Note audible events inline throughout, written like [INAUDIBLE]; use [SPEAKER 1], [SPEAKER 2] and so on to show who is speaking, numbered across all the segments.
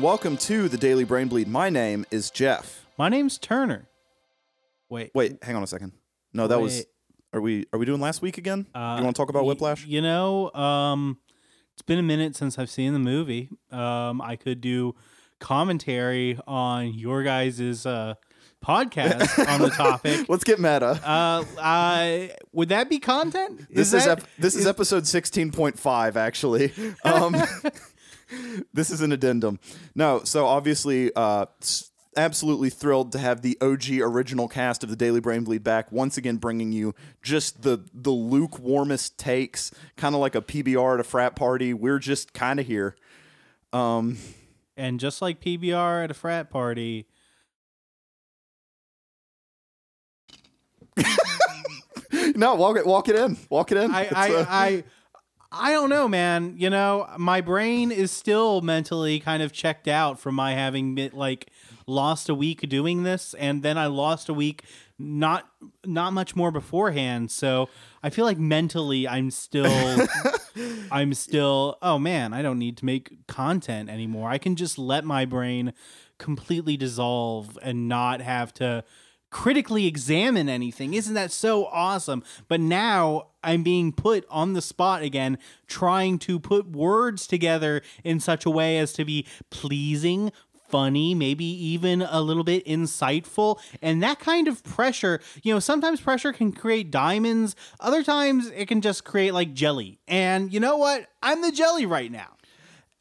[SPEAKER 1] Hello, ladies, gentlemen, and welcome to the Daily Brain Bleed. My name is Jeff.
[SPEAKER 2] My name's Turner. Wait,
[SPEAKER 1] Wait, hang on a second. No, that was.
[SPEAKER 2] Wait.
[SPEAKER 1] Are we are we doing last week again?
[SPEAKER 2] uh,
[SPEAKER 1] you want to talk about
[SPEAKER 2] y-
[SPEAKER 1] Whiplash?
[SPEAKER 2] You know, um, it's been a minute since I've seen the movie. Um, I could do commentary on your guys' uh, podcast [LAUGHS] on the topic.
[SPEAKER 1] Let's get meta.
[SPEAKER 2] Uh, I would that be content?
[SPEAKER 1] This is
[SPEAKER 2] that-
[SPEAKER 1] ep- this is episode sixteen point five. Actually, [LAUGHS] um, [LAUGHS] this is an addendum. No, so obviously, uh, absolutely thrilled to have the OG original cast of the Daily Brain Bleed back once again, bringing you just the the lukewarmest takes, kind of like a PBR at a frat party. We're just kind of here. Um,
[SPEAKER 2] and just like PBR at a frat party. [LAUGHS]
[SPEAKER 1] no, walk it, walk it in, walk it in.
[SPEAKER 2] I, I,
[SPEAKER 1] uh,
[SPEAKER 2] I, I don't know, man. You know, my brain is still mentally kind of checked out from my having been, like lost a week doing this, and then I lost a week not not much more beforehand. So I feel like mentally, I'm still, [LAUGHS] I'm still. Oh man, I don't need to make content anymore. I can just let my brain completely dissolve and not have to critically examine anything. Isn't that so awesome? But now I'm being put on the spot again, trying to put words together in such a way as to be pleasing. Funny, maybe even a little bit insightful. And that kind of pressure, you know, sometimes pressure can create diamonds, other times it can just create like jelly. And you know what? I'm the jelly right now.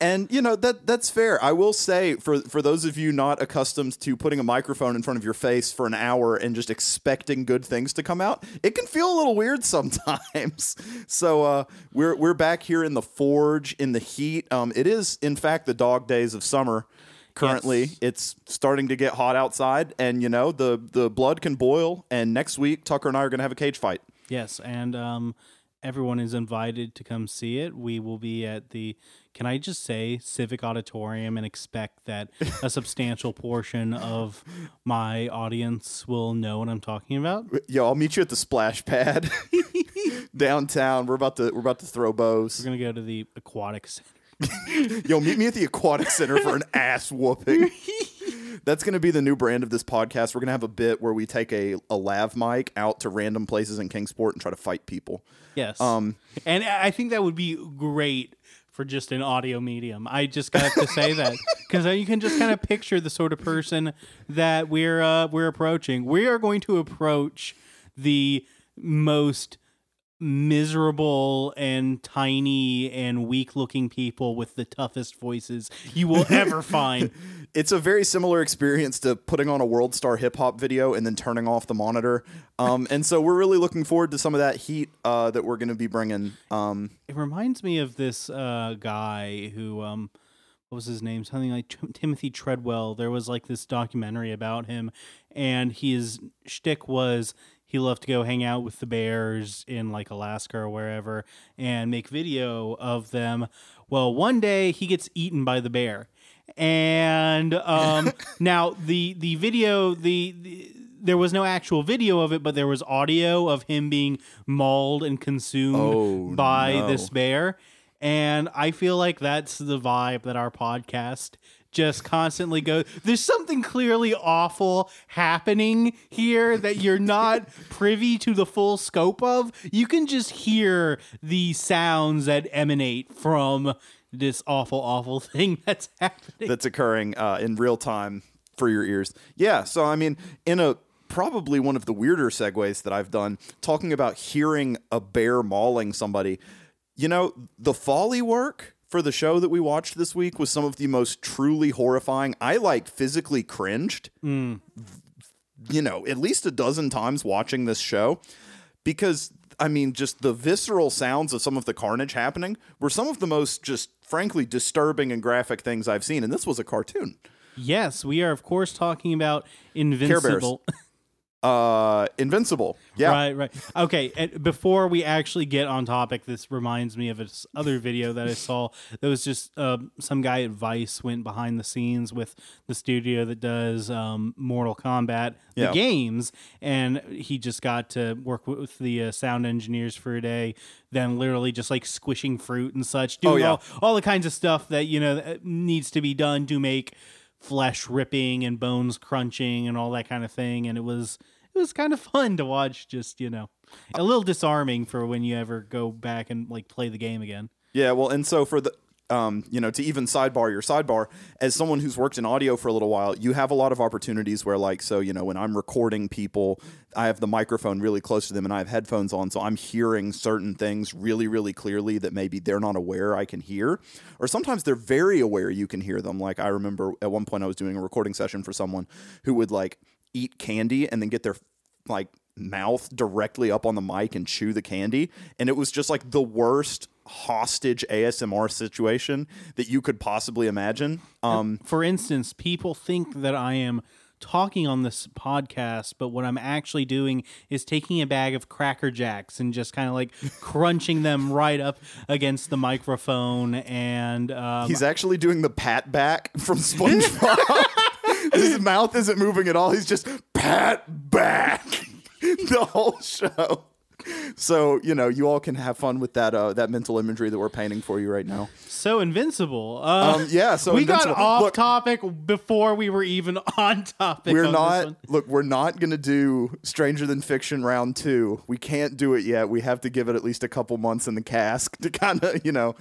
[SPEAKER 1] And you know that that's fair. I will say for for those of you not accustomed to putting a microphone in front of your face for an hour and just expecting good things to come out, it can feel a little weird [LAUGHS] sometimes. so uh, we're we're back here in the forge in the heat. Um, it is in fact the dog days of summer. Currently,
[SPEAKER 2] Yes.
[SPEAKER 1] it's starting to get hot outside, and you know the the blood can boil. And next week, Tucker and I are going to have a cage fight.
[SPEAKER 2] Yes, and um, everyone is invited to come see it. We will be at the, can I just say, Civic Auditorium and expect that a [LAUGHS] substantial portion of my audience will know what I'm talking about.
[SPEAKER 1] Yo, I'll meet you at the splash pad [LAUGHS] downtown. We're about to we're about to throw bows.
[SPEAKER 2] We're going to go to the Aquatic Center. [LAUGHS]
[SPEAKER 1] Yo, meet me at the aquatic center for an ass whooping. That's going to be the new brand of this podcast. We're going to have a bit where we take a, a lav mic out to random places in Kingsport and try to fight people.
[SPEAKER 2] Yes.
[SPEAKER 1] Um,
[SPEAKER 2] and I think that would be great for just an audio medium. I just got to say that [LAUGHS] because you can just kind of picture the sort of person that we're uh, we're approaching. We are going to approach the most miserable and tiny and weak looking people with the toughest voices you will [LAUGHS] ever find.
[SPEAKER 1] It's a very similar experience to putting on a World Star hip hop video and then turning off the monitor. Um, and so we're really looking forward to some of that heat uh, that we're going to be bringing. Um,
[SPEAKER 2] It reminds me of this uh, guy who, um, what was his name? Something like Tim- Timothy Treadwell. There was like this documentary about him, and his shtick was he loved to go hang out with the bears in like Alaska or wherever and make video of them. Well, one day he gets eaten by the bear, and um, [LAUGHS] now the the video the, the there was no actual video of it, but there was audio of him being mauled and consumed
[SPEAKER 1] Oh,
[SPEAKER 2] by
[SPEAKER 1] no.
[SPEAKER 2] this bear. And I feel like that's the vibe that our podcast just constantly goes. There's something clearly awful happening here that you're not [LAUGHS] privy to the full scope of. You can just hear the sounds that emanate from this awful, awful [LAUGHS] thing that's happening.
[SPEAKER 1] that's occurring uh, in real time for your ears. Yeah, so I mean, in a probably one of the weirder segues that I've done, talking about hearing a bear mauling somebody. You know, the foley work for the show that we watched this week was some of the most truly horrifying. I like physically cringed. Hmm. You know, at least a dozen times watching this show because I mean, just the visceral sounds of some of the carnage happening were some of the most just frankly disturbing and graphic things I've seen. And this was a cartoon.
[SPEAKER 2] Yes, we are, of course, talking about. Invincible. [LAUGHS]
[SPEAKER 1] Uh, Invincible. Yeah.
[SPEAKER 2] Right, right. Okay, and before we actually get on topic, this reminds me of this other video that I saw. that was just uh, some guy at Vice went behind the scenes with the studio that does um, Mortal Kombat, the
[SPEAKER 1] Yeah.
[SPEAKER 2] games, and he just got to work with the uh, sound engineers for a day. Then literally just like squishing fruit and such, doing
[SPEAKER 1] Oh, yeah.
[SPEAKER 2] all, all the kinds of stuff that you know that needs to be done to make flesh ripping and bones crunching and all that kind of thing. And it was it was kind of [LAUGHS] fun to watch just you know a little disarming for when you ever go back and like play the game again.
[SPEAKER 1] Yeah, well, and so for the um, you know, to even sidebar your sidebar, as someone who's worked in audio for a little while, you have a lot of opportunities where, like, so you know, when I'm recording people, I have the microphone really close to them, and I have headphones on, so I'm hearing certain things really, really clearly that maybe they're not aware I can hear, or sometimes they're very aware you can hear them. Like I remember at one point I was doing a recording session for someone who would like eat candy and then get their like mouth directly up on the mic and chew the candy and it was just like the worst hostage ASMR situation that you could possibly imagine. Um
[SPEAKER 2] for instance people think that i am talking on this podcast but what i'm actually doing is taking a bag of cracker jacks and just kind of like [LAUGHS] crunching them right up against the microphone and um,
[SPEAKER 1] he's actually doing the pat back from [LAUGHS] SpongeBob. His mouth isn't moving at all. He's just pat back [LAUGHS] the whole show so you know you all can have fun with that uh that mental imagery that we're painting for you right now
[SPEAKER 2] so invincible uh,
[SPEAKER 1] um yeah so
[SPEAKER 2] we
[SPEAKER 1] Invincible.
[SPEAKER 2] got off
[SPEAKER 1] Look,
[SPEAKER 2] topic before we were even [LAUGHS] on topic.
[SPEAKER 1] We're
[SPEAKER 2] on
[SPEAKER 1] not look. We're not going to do Stranger Than Fiction round two. We can't do it yet. We have to give it at least a couple months in the cask to kind of you know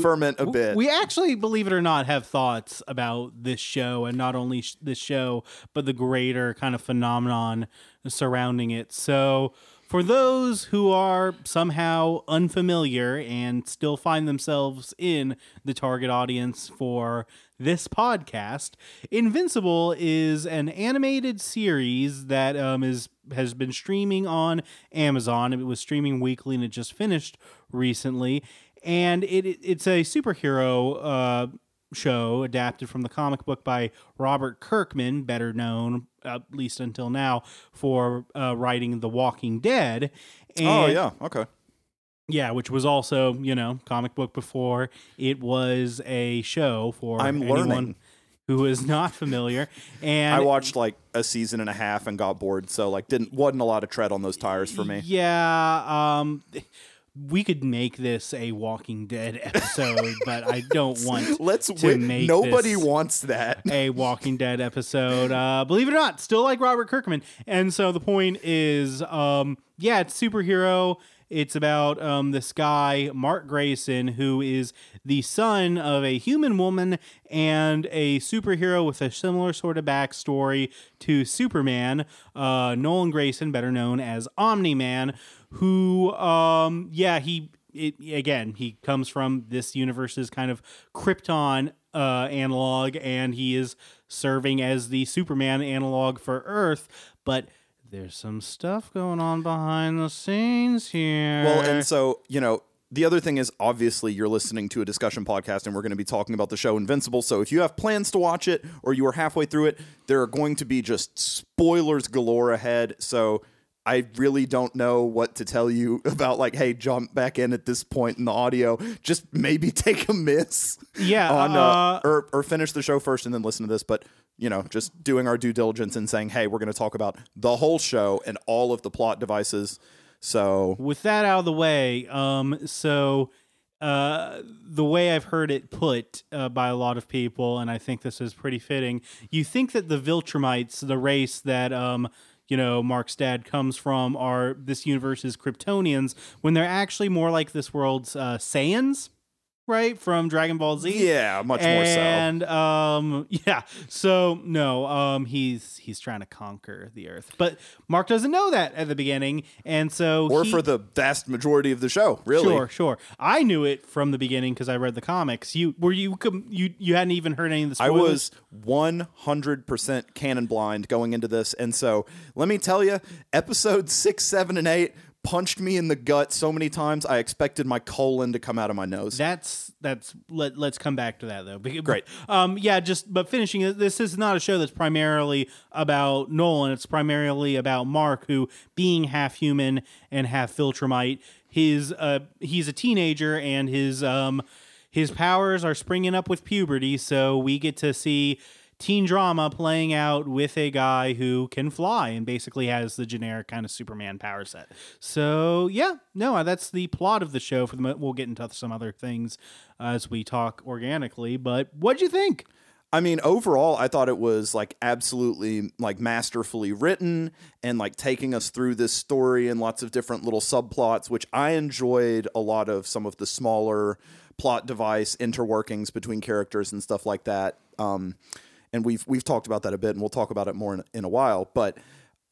[SPEAKER 1] ferment a bit.
[SPEAKER 2] We actually, believe it or not, have thoughts about this show, and not only sh- this show, but the greater kind of phenomenon surrounding it. So, for those who are somehow unfamiliar and still find themselves in the target audience for this podcast, Invincible is an animated series that um, is has been streaming on Amazon. It was streaming weekly, and it just finished recently. And it, it it's a superhero uh, show adapted from the comic book by Robert Kirkman, better known at least until now for uh, writing The Walking Dead. And,
[SPEAKER 1] oh yeah, okay.
[SPEAKER 2] yeah, which was also you know comic book before it was a show for
[SPEAKER 1] I'm
[SPEAKER 2] anyone
[SPEAKER 1] learning.
[SPEAKER 2] who is not familiar. And
[SPEAKER 1] I watched like a season and a half and got bored, so like didn't wasn't a lot of tread on those tires for me.
[SPEAKER 2] Yeah, um, we could make this a Walking Dead [LAUGHS] episode, but I don't [LAUGHS] want
[SPEAKER 1] Let's
[SPEAKER 2] to
[SPEAKER 1] win.
[SPEAKER 2] make
[SPEAKER 1] Nobody wants that. [LAUGHS]
[SPEAKER 2] a Walking Dead episode. Uh, believe it or not, still like Robert Kirkman. And so the point is, um, yeah, it's superhero. It's about um, this guy, Mark Grayson, who is the son of a human woman and a superhero with a similar sort of backstory to Superman, uh, Nolan Grayson, better known as Omni Man, who, um, yeah, he it, again, he comes from this universe's kind of Krypton uh, analog, and he is serving as the Superman analog for Earth. But there's some stuff going on behind the scenes here.
[SPEAKER 1] Well, and so, you know, the other thing is obviously you're listening to a discussion podcast and we're going to be talking about the show Invincible. So if you have plans to watch it or you are halfway through it, there are going to be just spoilers galore ahead. So I really don't know what to tell you [LAUGHS] about like, hey, jump back in at this point in the audio. Just maybe [LAUGHS] take a miss.
[SPEAKER 2] Yeah,
[SPEAKER 1] On uh,
[SPEAKER 2] uh,
[SPEAKER 1] or or finish the show first and then listen to this. But you know, just doing our due diligence and saying, hey, we're going to talk about the whole show and all of the plot devices. So
[SPEAKER 2] with that out of the way, um, so uh, the way I've heard it put uh, by a lot of people, and I think this is pretty fitting. You think that the Viltrumites, the race that um, you know Mark's dad comes from, are this universe's Kryptonians, when they're actually more like this world's uh, Saiyans, right from Dragon Ball Z.
[SPEAKER 1] yeah, much more so.
[SPEAKER 2] and um [LAUGHS] yeah so no um he's he's trying to conquer the earth but mark doesn't know that at the beginning and so
[SPEAKER 1] or
[SPEAKER 2] he-
[SPEAKER 1] for the vast majority of the show, really.
[SPEAKER 2] Sure, sure. I knew it from the beginning because I read the comics. You were you you you hadn't even heard any of the spoilers.
[SPEAKER 1] I was 100% canon blind going into this. And so let me tell you, episode six, seven, and eight punched me in the gut so many times I expected my colon to come out of my nose.
[SPEAKER 2] That's that's let let's come back to that though. Bec-
[SPEAKER 1] Great.
[SPEAKER 2] Um, yeah, just but finishing this is not a show that's primarily about Nolan. It's primarily about Mark, who being half human and half Viltrumite, his uh he's a teenager and his um his powers are springing up with puberty. So we get to see teen drama playing out with a guy who can fly and basically has the generic kind of Superman power set. So yeah, no, that's the plot of the show. For the mo- we'll get into some other things as we talk organically. But what'd you think?
[SPEAKER 1] I mean, overall, I thought it was like absolutely like masterfully written and like taking us through this story and lots of different little subplots, which I enjoyed a lot of some of the smaller plot device interworkings between characters and stuff like that. Um, and we've we've talked about that a bit, and we'll talk about it more in, in a while. But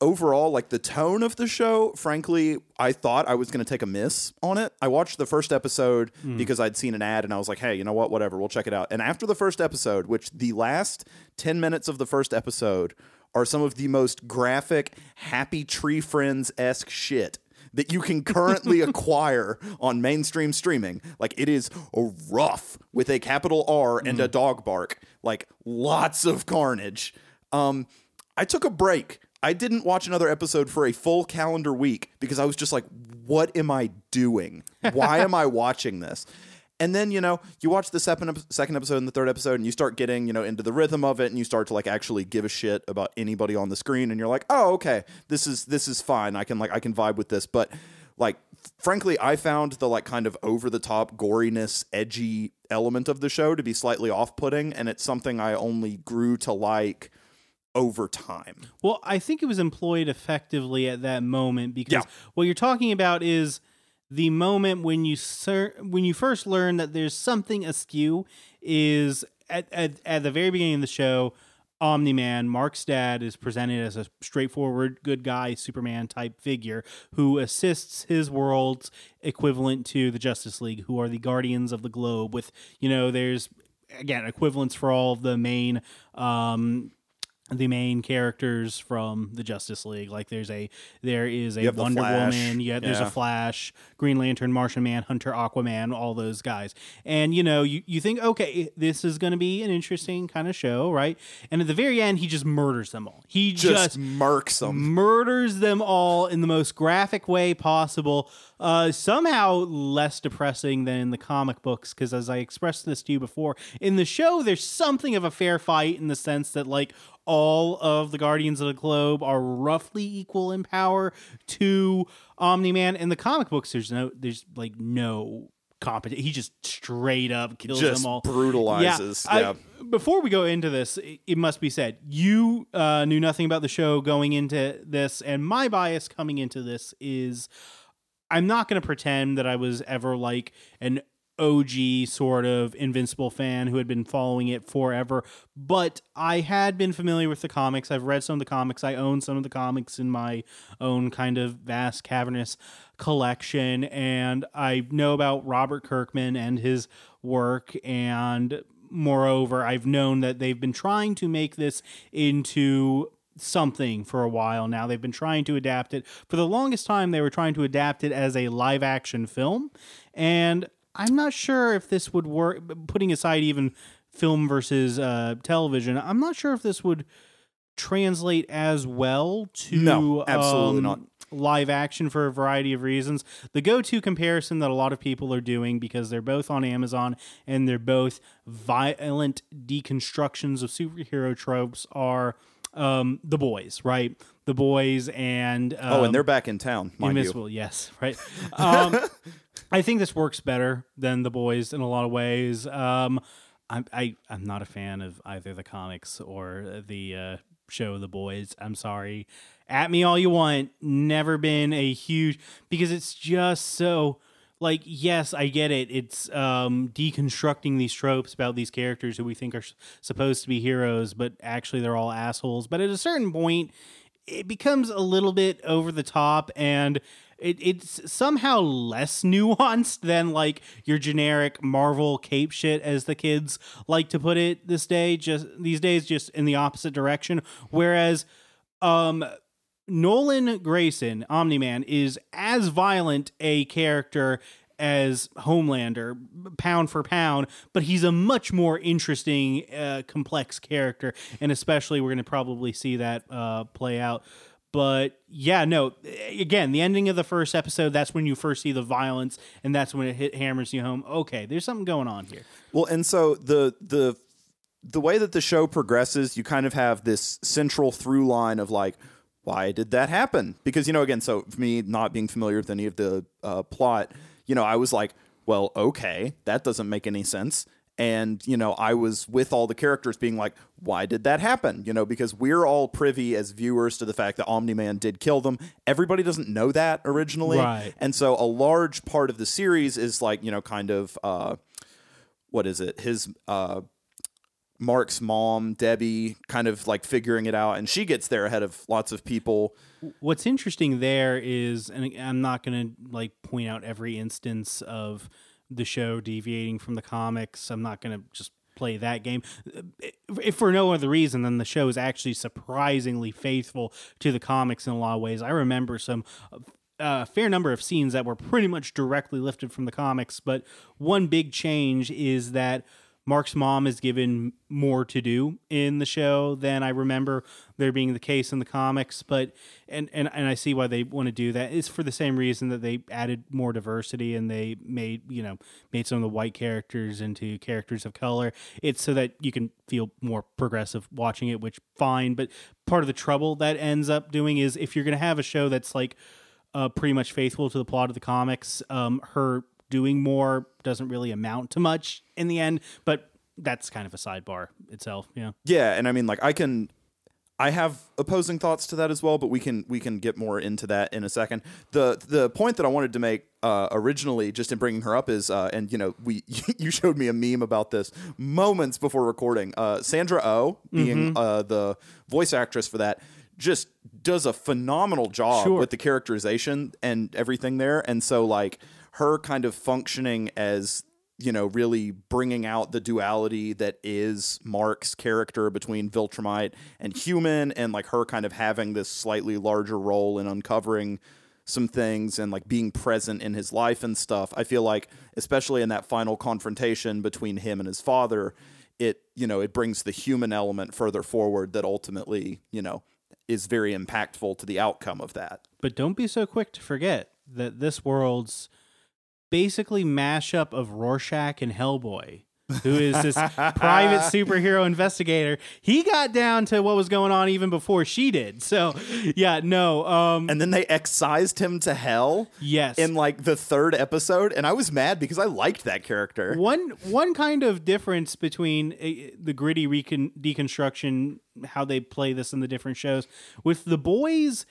[SPEAKER 1] overall, like the tone of the show, frankly, I thought I was going to take a miss on it. I watched the first episode hmm. because I'd seen an ad and I was like, hey, you know what? Whatever, we'll check it out. And after the first episode, which the last 10 minutes of the first episode are some of the most graphic, happy tree friends esque shit. That you can currently [LAUGHS] acquire on mainstream streaming. Like, it is rough with a capital R and a dog bark. Like, lots of carnage. Um, I took a break. I didn't watch another episode for a full calendar week because I was just like, what am I doing? Why am I [LAUGHS] watching this? And then, you know, you watch the second, second episode and the third episode and you start getting, you know, into the rhythm of it and you start to like actually give a shit about anybody on the screen and you're like, "Oh, okay. This is this is fine. I can like I can vibe with this." But like frankly, I found the like kind of over the top goriness, edgy element of the show to be slightly off-putting and it's something I only grew to like over time.
[SPEAKER 2] Well, I think it was employed effectively at that moment because
[SPEAKER 1] Yeah.
[SPEAKER 2] what you're talking about is the moment when you ser- when you first learn that there's something askew is at, at at the very beginning of the show. Omni Man, Mark's dad, is presented as a straightforward, good guy, Superman type figure who assists his world's equivalent to the Justice League, who are the Guardians of the Globe. With you know, there's again equivalents for all of the main um, the main characters from the Justice League. Like there's a there is a Wonder. Woman, yeah, there's
[SPEAKER 1] Yeah.
[SPEAKER 2] a Flash, Green Lantern, Martian Manhunter, Aquaman, all those guys. And you know, you, you think, okay, this is gonna be an interesting kind of show, right? And at the very end, he just murders them all. He
[SPEAKER 1] Just,
[SPEAKER 2] just
[SPEAKER 1] murks them.
[SPEAKER 2] murders them all in the most graphic way possible. Uh, somehow less depressing than in the comic books, because as I expressed this to you before, in the show, there's something of a fair fight in the sense that, like, all of the Guardians of the Globe are roughly equal in power to Omni Man. In the comic books, there's no, there's like no competition. He just straight up kills
[SPEAKER 1] Just
[SPEAKER 2] them all.
[SPEAKER 1] brutalizes.
[SPEAKER 2] I-
[SPEAKER 1] Yeah.
[SPEAKER 2] before we go into this, it, it must be said you uh, knew nothing about the show going into this, and my bias coming into this is I'm not going to pretend that I was ever like an OG sort of Invincible fan who had been following it forever, but I had been familiar with the comics. I've read some of the comics. I own some of the comics in my own kind of vast, cavernous collection, and I know about Robert Kirkman and his work. And moreover i've known that they've been trying to make this into something for a while now. They've been trying to adapt it. For the longest time they were trying to adapt it as a live action film. And i'm not sure if this would work putting aside even film versus uh, television i'm not sure if this would translate as well to
[SPEAKER 1] No, absolutely
[SPEAKER 2] um,
[SPEAKER 1] not.
[SPEAKER 2] live action for a variety of reasons. The go to comparison that a lot of people are doing because they're both on Amazon and they're both violent deconstructions of superhero tropes are um, The Boys, right? The Boys and. Um,
[SPEAKER 1] oh, and they're back in town, mind you.
[SPEAKER 2] Yes, right. [LAUGHS] Um, I think this works better than the boys in a lot of ways. Um, I'm I, I'm not a fan of either the comics or the uh, show The Boys. I'm sorry. At me all you want. Never been a huge because it's just so like yes, I get it. It's um, deconstructing these tropes about these characters who we think are s- supposed to be heroes, but actually they're all assholes. But at a certain point, it becomes a little bit over the top and it, it's somehow less [LAUGHS] nuanced than like your generic Marvel cape shit, as the kids like to put it this day. Just these days, just in the opposite direction. Whereas, um, Nolan Grayson, Omni Man, is as violent a character as Homelander, pound for pound, but he's a much more interesting, uh, complex character, and especially we're going to probably see that uh, play out. But yeah, no. Again, the ending of the first episode, that's when you first see the violence, and that's when it hit hammers you home. Okay, there's something going on here.
[SPEAKER 1] Well, and so the the the way that the show progresses, you kind of have this central through line of like, why did that happen? Because you know, again, so for me not being familiar with any of the uh, plot, you know, I was like, well, okay, that doesn't make any sense. And, you know, I was with all the characters being like, why did that happen? You know, because we're all privy as viewers to the fact that Omni Man did kill them. Everybody doesn't know that originally.
[SPEAKER 2] Right.
[SPEAKER 1] And so a large part of the series is like, you know, kind of, uh, what is it? His, uh, Mark's mom, Debbie, kind of like figuring it out, and she gets there ahead of lots of people.
[SPEAKER 2] What's interesting there is, and I'm not going to like point out every instance of the show deviating from the comics. I'm not going to just play that game. If for no other reason than the show is actually surprisingly faithful to the comics in a lot of ways. I remember some a uh, fair number of scenes that were pretty much directly lifted from the comics, but one big change is that Mark's mom is given more to do in the show than I remember there being the case in the comics. But and and, and I see why they want to do that. It's for the same reason that they added more diversity and they made you know made some of the white characters into characters of color. It's so that you can feel more progressive watching it, which fine. But part of the trouble that ends up doing is if you're going to have a show that's like uh, pretty much faithful to the plot of the comics, um, her doing more doesn't really amount to much in the end, but that's kind of a sidebar itself. Yeah.
[SPEAKER 1] Yeah, and I mean, like, I can, I have opposing thoughts to that as well, but we can we can get more into that in a second. the The point that I wanted to make uh, originally, just in bringing her up, is, uh, and you know, we [LAUGHS] you showed me a meme about this moments before recording. Uh, Sandra O, oh being mm-hmm. uh, the voice actress for that, just does a phenomenal job sure. with the characterization and everything there, and so like her kind of functioning as you know really bringing out the duality that is Mark's character between Viltrumite and human and like her kind of having this slightly larger role in uncovering some things and like being present in his life and stuff. I feel like especially in that final confrontation between him and his father, it you know, it brings the human element further forward that ultimately, you know, is very impactful to the outcome of that.
[SPEAKER 2] But don't be so quick to forget that this world's basically mashup of Rorschach and Hellboy. who is this private [LAUGHS] superhero investigator. He got down to what was going on even before she did. So, yeah, no. Um,
[SPEAKER 1] and then they excised him to hell.
[SPEAKER 2] Yes.
[SPEAKER 1] In like the third episode, and I was mad because I liked that character.
[SPEAKER 2] One one kind of difference between uh, the gritty recon- deconstruction, how they play this in the different shows, with the boys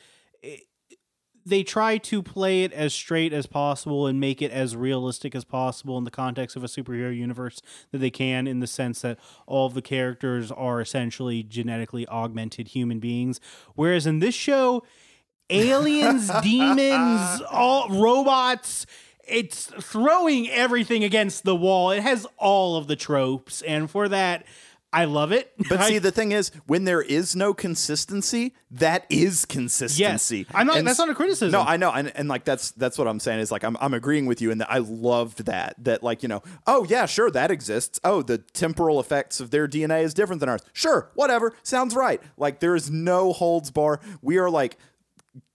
[SPEAKER 2] they try to play it as straight as possible and make it as realistic as possible in the context of a superhero universe that they can in the sense that all of the characters are essentially genetically augmented human beings. Whereas in this show aliens [LAUGHS] demons all robots it's throwing everything against the wall. It has all of the tropes. And for that I love it. [LAUGHS]
[SPEAKER 1] But see, the thing is, when there is no consistency, that is consistency.
[SPEAKER 2] Yes. I'm not. And that's not a criticism.
[SPEAKER 1] No, I know, and, and like that's that's what I'm saying is like I'm I'm agreeing with you, and I loved that that like you know, oh yeah, sure that exists. Oh, the temporal effects of their DNA is different than ours. Sure, whatever, sounds right. Like there is no holds bar. We are like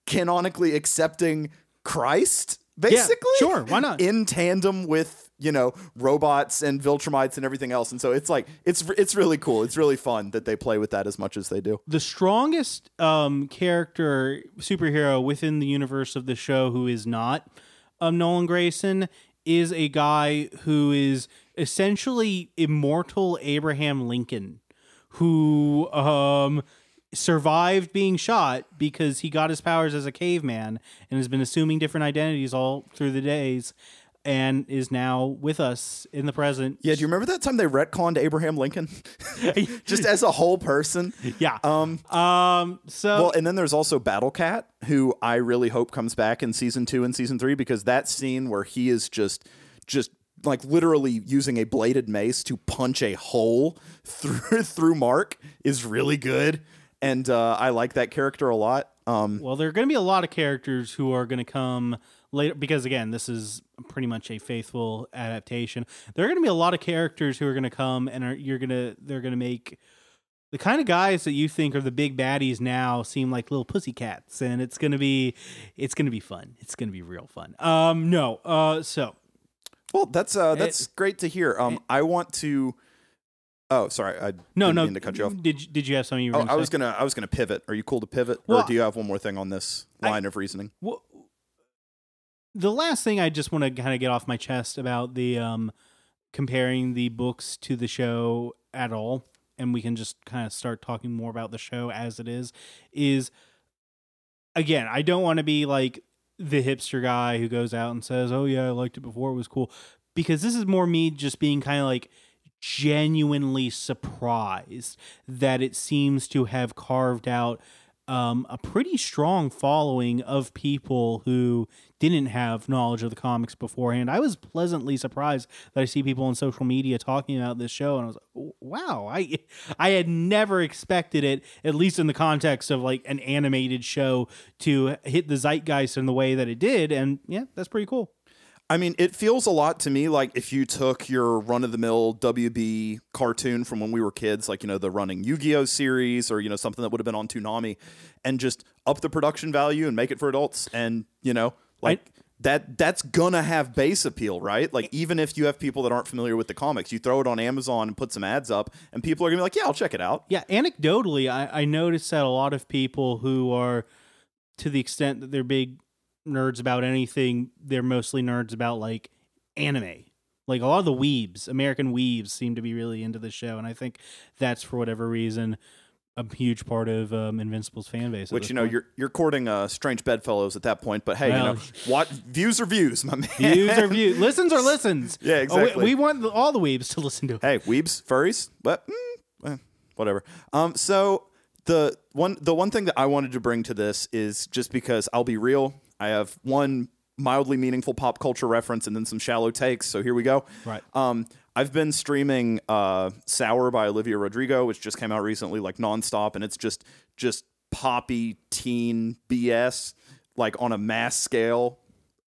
[SPEAKER 1] canonically accepting Christ, basically.
[SPEAKER 2] Yeah, sure, why not?
[SPEAKER 1] In tandem with you know robots and Viltrumites and everything else. And so it's like it's it's really cool. It's really fun that they play with that as much as they do.
[SPEAKER 2] The strongest um, character superhero within the universe of the show who is not um, nolan grayson is a guy who is essentially immortal abraham lincoln who um, survived being shot because he got his powers as a caveman and has been assuming different identities all through the days and is now with us in the present.
[SPEAKER 1] Yeah, do you remember that time they retconned Abraham Lincoln [LAUGHS] [LAUGHS] just as a whole person? [LAUGHS]
[SPEAKER 2] Yeah. Um. Um. So
[SPEAKER 1] well, and then there's also Battle Cat, who I really hope comes back in season two and season three because that scene where he is just just like literally using a bladed mace to punch a hole through through Mark is really good, and uh, I like that character a lot.
[SPEAKER 2] Um, well, there are going to be a lot of characters who are going to come later because again, this is pretty much a faithful adaptation. There are going to be a lot of characters who are going to come and are you're going to they're going to make the kind of guys that you think are the big baddies now seem like little pussycats and it's going to be it's going to be fun. It's going to be real fun. Um no. Uh so
[SPEAKER 1] Well, that's uh, that's great to hear. Um, I want to. Oh, sorry, I
[SPEAKER 2] no
[SPEAKER 1] didn't
[SPEAKER 2] no
[SPEAKER 1] mean to cut you off.
[SPEAKER 2] Did did you have something you were
[SPEAKER 1] Oh,
[SPEAKER 2] gonna
[SPEAKER 1] I
[SPEAKER 2] say?
[SPEAKER 1] was gonna I was gonna pivot. Are you cool to pivot,
[SPEAKER 2] Well,
[SPEAKER 1] or do you have one more thing on this line of reasoning?
[SPEAKER 2] Well, the last thing I just want to kind of get off my chest about the um, comparing the books to the show at all, and we can just kind of start talking more about the show as it is. Is again, I don't want to be like the hipster guy who goes out and says, "Oh yeah, I liked it before; it was cool," because this is more me just being kind of like genuinely surprised that it seems to have carved out um, a pretty strong following of people who didn't have knowledge of the comics beforehand. I was pleasantly surprised that I see people on social media talking about this show, and I was like, "Wow, I I had never expected it, at least in the context of like an animated show, to hit the zeitgeist in the way that it did." And yeah, that's pretty cool.
[SPEAKER 1] I mean, it feels a lot to me like if you took your run of the mill WB cartoon from when we were kids, like, you know, the running Yu Gi Oh series or, you know, something that would have been on Toonami, and just up the production value and make it for adults. And, you know, like that, that's gonna have base appeal, right? Like, even if you have people that aren't familiar with the comics, you throw it on Amazon and put some ads up, and people are gonna be like, yeah, I'll check it out.
[SPEAKER 2] Yeah, anecdotally, I, I noticed that a lot of people who are, to the extent that they're big nerds about anything, they're mostly nerds about like anime. Like a lot of the weebs, American weebs, seem to be really into the show, and I think that's for whatever reason a huge part of um, Invincible's fan base.
[SPEAKER 1] Which you know
[SPEAKER 2] point.
[SPEAKER 1] you're you're courting uh, strange bedfellows at that point, but hey, you know [LAUGHS] what views are views, my man.
[SPEAKER 2] views are views, listens are listens. [LAUGHS]
[SPEAKER 1] Yeah,
[SPEAKER 2] Oh, we-
[SPEAKER 1] exactly.
[SPEAKER 2] we, want the, all the weebs to [LAUGHS] listen to it.
[SPEAKER 1] hey, weebs, furries, but mm, eh, whatever. Um, so the one the one thing that I wanted to bring to this is just because I'll be real, I have one mildly meaningful pop culture reference and then some shallow takes. So here we go.
[SPEAKER 2] Right.
[SPEAKER 1] Um, I've been streaming uh, "Sour" by Olivia Rodrigo, which just came out recently, like nonstop, and it's just just poppy teen BS, like on a mass scale.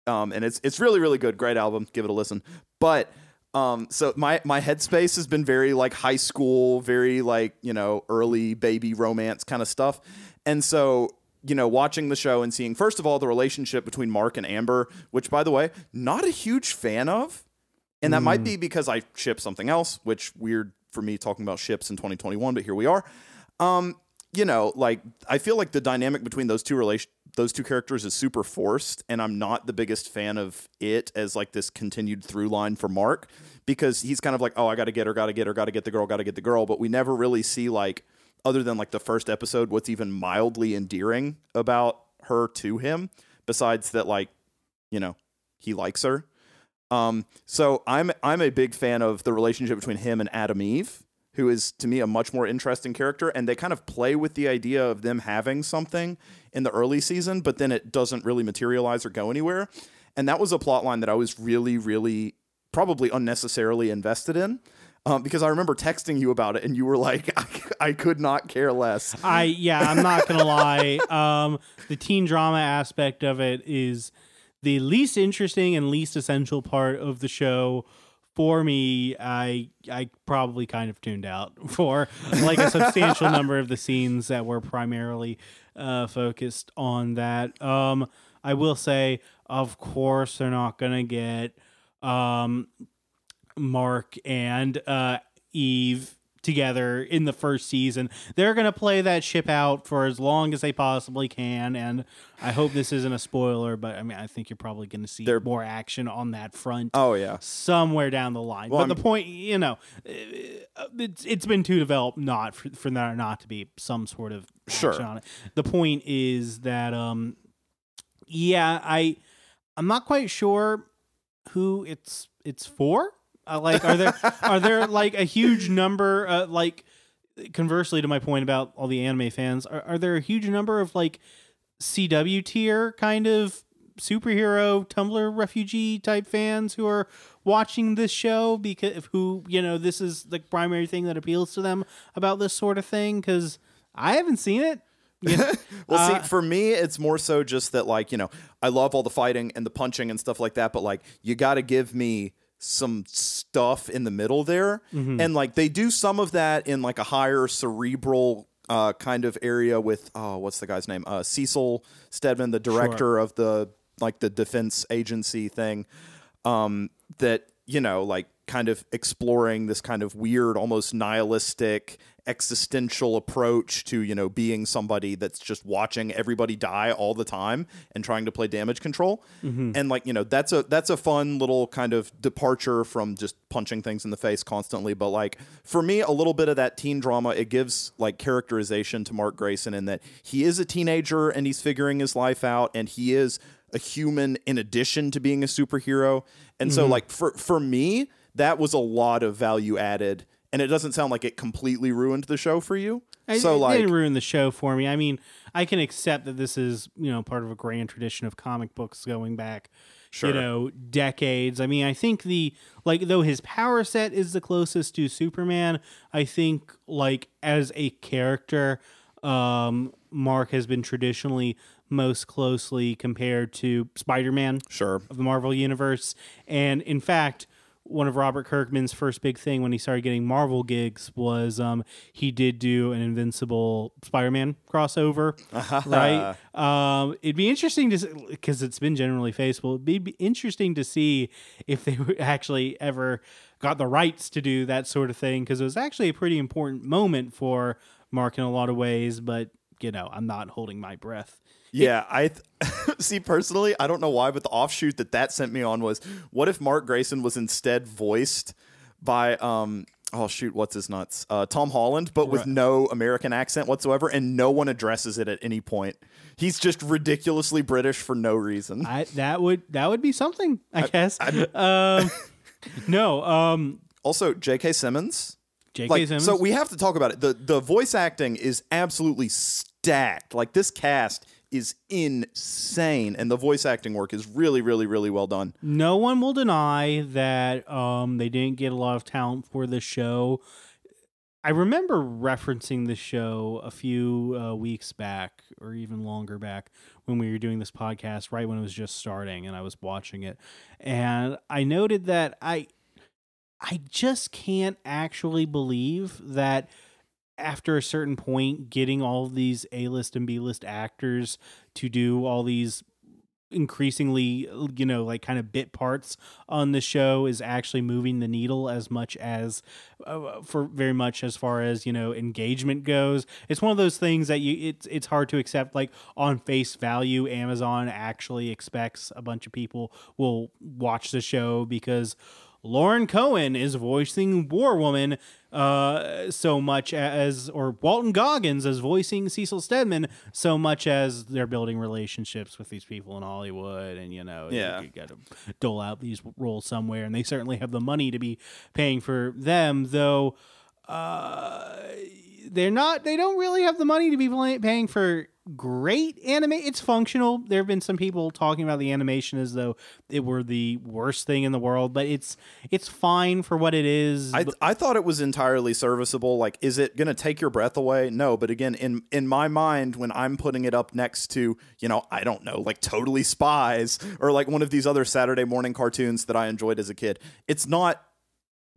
[SPEAKER 1] Um, and it's it's really really good, great album. Give it a listen. But um, so my my headspace has been very like high school, very like you know early baby romance kind of stuff, and so you know watching the show and seeing first of all the relationship between Mark and Amber, which by the way, not a huge fan of. And that might be because I ship something else, which weird for me talking about ships in 2021, but here we are. Um, you know, like I feel like the dynamic between those two relation those two characters is super forced, and I'm not the biggest fan of it as like this continued through line for Mark because he's kind of like, oh, I got to get her, got to get her, got to get the girl, got to get the girl, but we never really see like other than like the first episode, what's even mildly endearing about her to him, besides that, like, you know, he likes her. Um, so I'm I'm a big fan of the relationship between him and Atom Eve, who is to me a much more interesting character, and they kind of play with the idea of them having something in the early season, but then it doesn't really materialize or go anywhere. And that was a plot line that I was really, really probably unnecessarily invested in. Um, because I remember texting you about it, and you were like, [LAUGHS] I, I could not care less.
[SPEAKER 2] I yeah, I'm not gonna lie. [LAUGHS] Um, the teen drama aspect of it is the least interesting and least essential part of the show. For me, I I probably kind of tuned out [LAUGHS] for like a substantial number of the scenes that were primarily uh, focused on that. Um, I will say, of course, they're not gonna get um, Mark and uh, Eve together in the first season. They're going to play that ship out for as long as they possibly can. And I hope this isn't a spoiler, but I mean, I think you're probably going to see
[SPEAKER 1] They're-
[SPEAKER 2] more action on that front.
[SPEAKER 1] Oh yeah,
[SPEAKER 2] Somewhere down the line, but
[SPEAKER 1] I'm-
[SPEAKER 2] the point, you know, uh, it's it's been too developed not for, for there not to be some sort of
[SPEAKER 1] Sure.
[SPEAKER 2] on it. The point is that, um, yeah, I I'm not quite sure who it's it's for. Uh, like, are there are there like a huge number? Uh, like, conversely to my point about all the anime fans, are, are there a huge number of like CW tier kind of superhero Tumblr refugee type fans who are watching this show because who you know this is the primary thing that appeals to them about this sort of thing? Because I haven't seen it. [LAUGHS]
[SPEAKER 1] well, see, for me, it's more so just that, like, you know, I love all the fighting and the punching and stuff like that, but like, you got to give me some stuff in the middle there. And like, they do some of that in like a higher cerebral uh, kind of area with, oh, what's the guy's name? Uh, Cecil Stedman, the director of the like the defense agency thing. Um, that you know, like, kind of exploring this kind of weird, almost nihilistic existential approach to you know being somebody that's just watching everybody die all the time and trying to play damage control. Mm-hmm. And like you know that's a that's a fun little kind of departure from just punching things in the face constantly. But like for me a little bit of that teen drama it gives like characterization to Mark Grayson in that he is a teenager and he's figuring his life out and he is a human in addition to being a superhero and so like for for me that was a lot of value added and it doesn't sound like it completely ruined the show for you.
[SPEAKER 2] I-
[SPEAKER 1] so
[SPEAKER 2] it
[SPEAKER 1] like
[SPEAKER 2] didn't ruin the show for me. I mean, I can accept that this is you know part of a grand tradition of comic books going back,
[SPEAKER 1] Sure.
[SPEAKER 2] you know, decades. I mean, I think the like though his power set is the closest to Superman. I think like as a character, um, Mark has been traditionally most closely compared to Spider-Man
[SPEAKER 1] sure.
[SPEAKER 2] of the Marvel universe. And in fact, one of Robert Kirkman's first big thing when he started getting Marvel gigs was um, he did do an Invincible Spider-Man crossover, [LAUGHS] right? Um, it'd be interesting to because it's been generally faithful. It'd be- be interesting to see if they actually ever got the rights to do that sort of thing because it was actually a pretty important moment for Mark in a lot of ways. But you know, I'm not holding my breath.
[SPEAKER 1] Yeah, I th- [LAUGHS] see personally, I don't know why, but the offshoot that that sent me on was what if Mark Grayson was instead voiced by um oh shoot, what's his nuts? Uh, Tom Holland, but with no American accent whatsoever and no one addresses it at any point. He's just ridiculously British for no reason.
[SPEAKER 2] I that would that would be something, I, guess. [LAUGHS] um, no, um,
[SPEAKER 1] Also, J.K. Simmons
[SPEAKER 2] J.K.
[SPEAKER 1] like
[SPEAKER 2] Simmons.
[SPEAKER 1] so we have to talk about it the the voice acting is absolutely stacked like this cast is insane and the voice acting work is really really really well done
[SPEAKER 2] no one will deny that um, they didn't get a lot of talent for the show. I remember referencing the show a few uh, weeks back, or even longer back, when we were doing this podcast, right when it was just starting, and I was watching it, and I noted that I, I just can't actually believe that after a certain point, getting all these A list and B list actors to do all these increasingly you know like kind of bit parts on the show is actually moving the needle as much as uh, for very much as far as you know engagement goes. It's one of those things that you it's it's hard to accept like on face value amazon actually expects a bunch of people will watch the show because Lauren Cohan is voicing War Woman uh, so much as, or Walton Goggins is voicing Cecil Stedman so much as they're building relationships with these people in Hollywood, and you know,
[SPEAKER 1] Yeah.
[SPEAKER 2] you, got to dole out these roles somewhere, and they certainly have the money to be paying for them, though. Uh, they're not. They don't really have the money to be paying for great anime. It's functional. There have been some people talking about the animation as though it were the worst thing in the world, but it's it's fine for what it is.
[SPEAKER 1] I, I thought it was entirely serviceable. Like, is it going to take your breath away? No, but again, in in my mind, when I'm putting it up next to, you know, I don't know, like Totally Spies or like one of these other Saturday morning cartoons that I enjoyed as a kid, it's not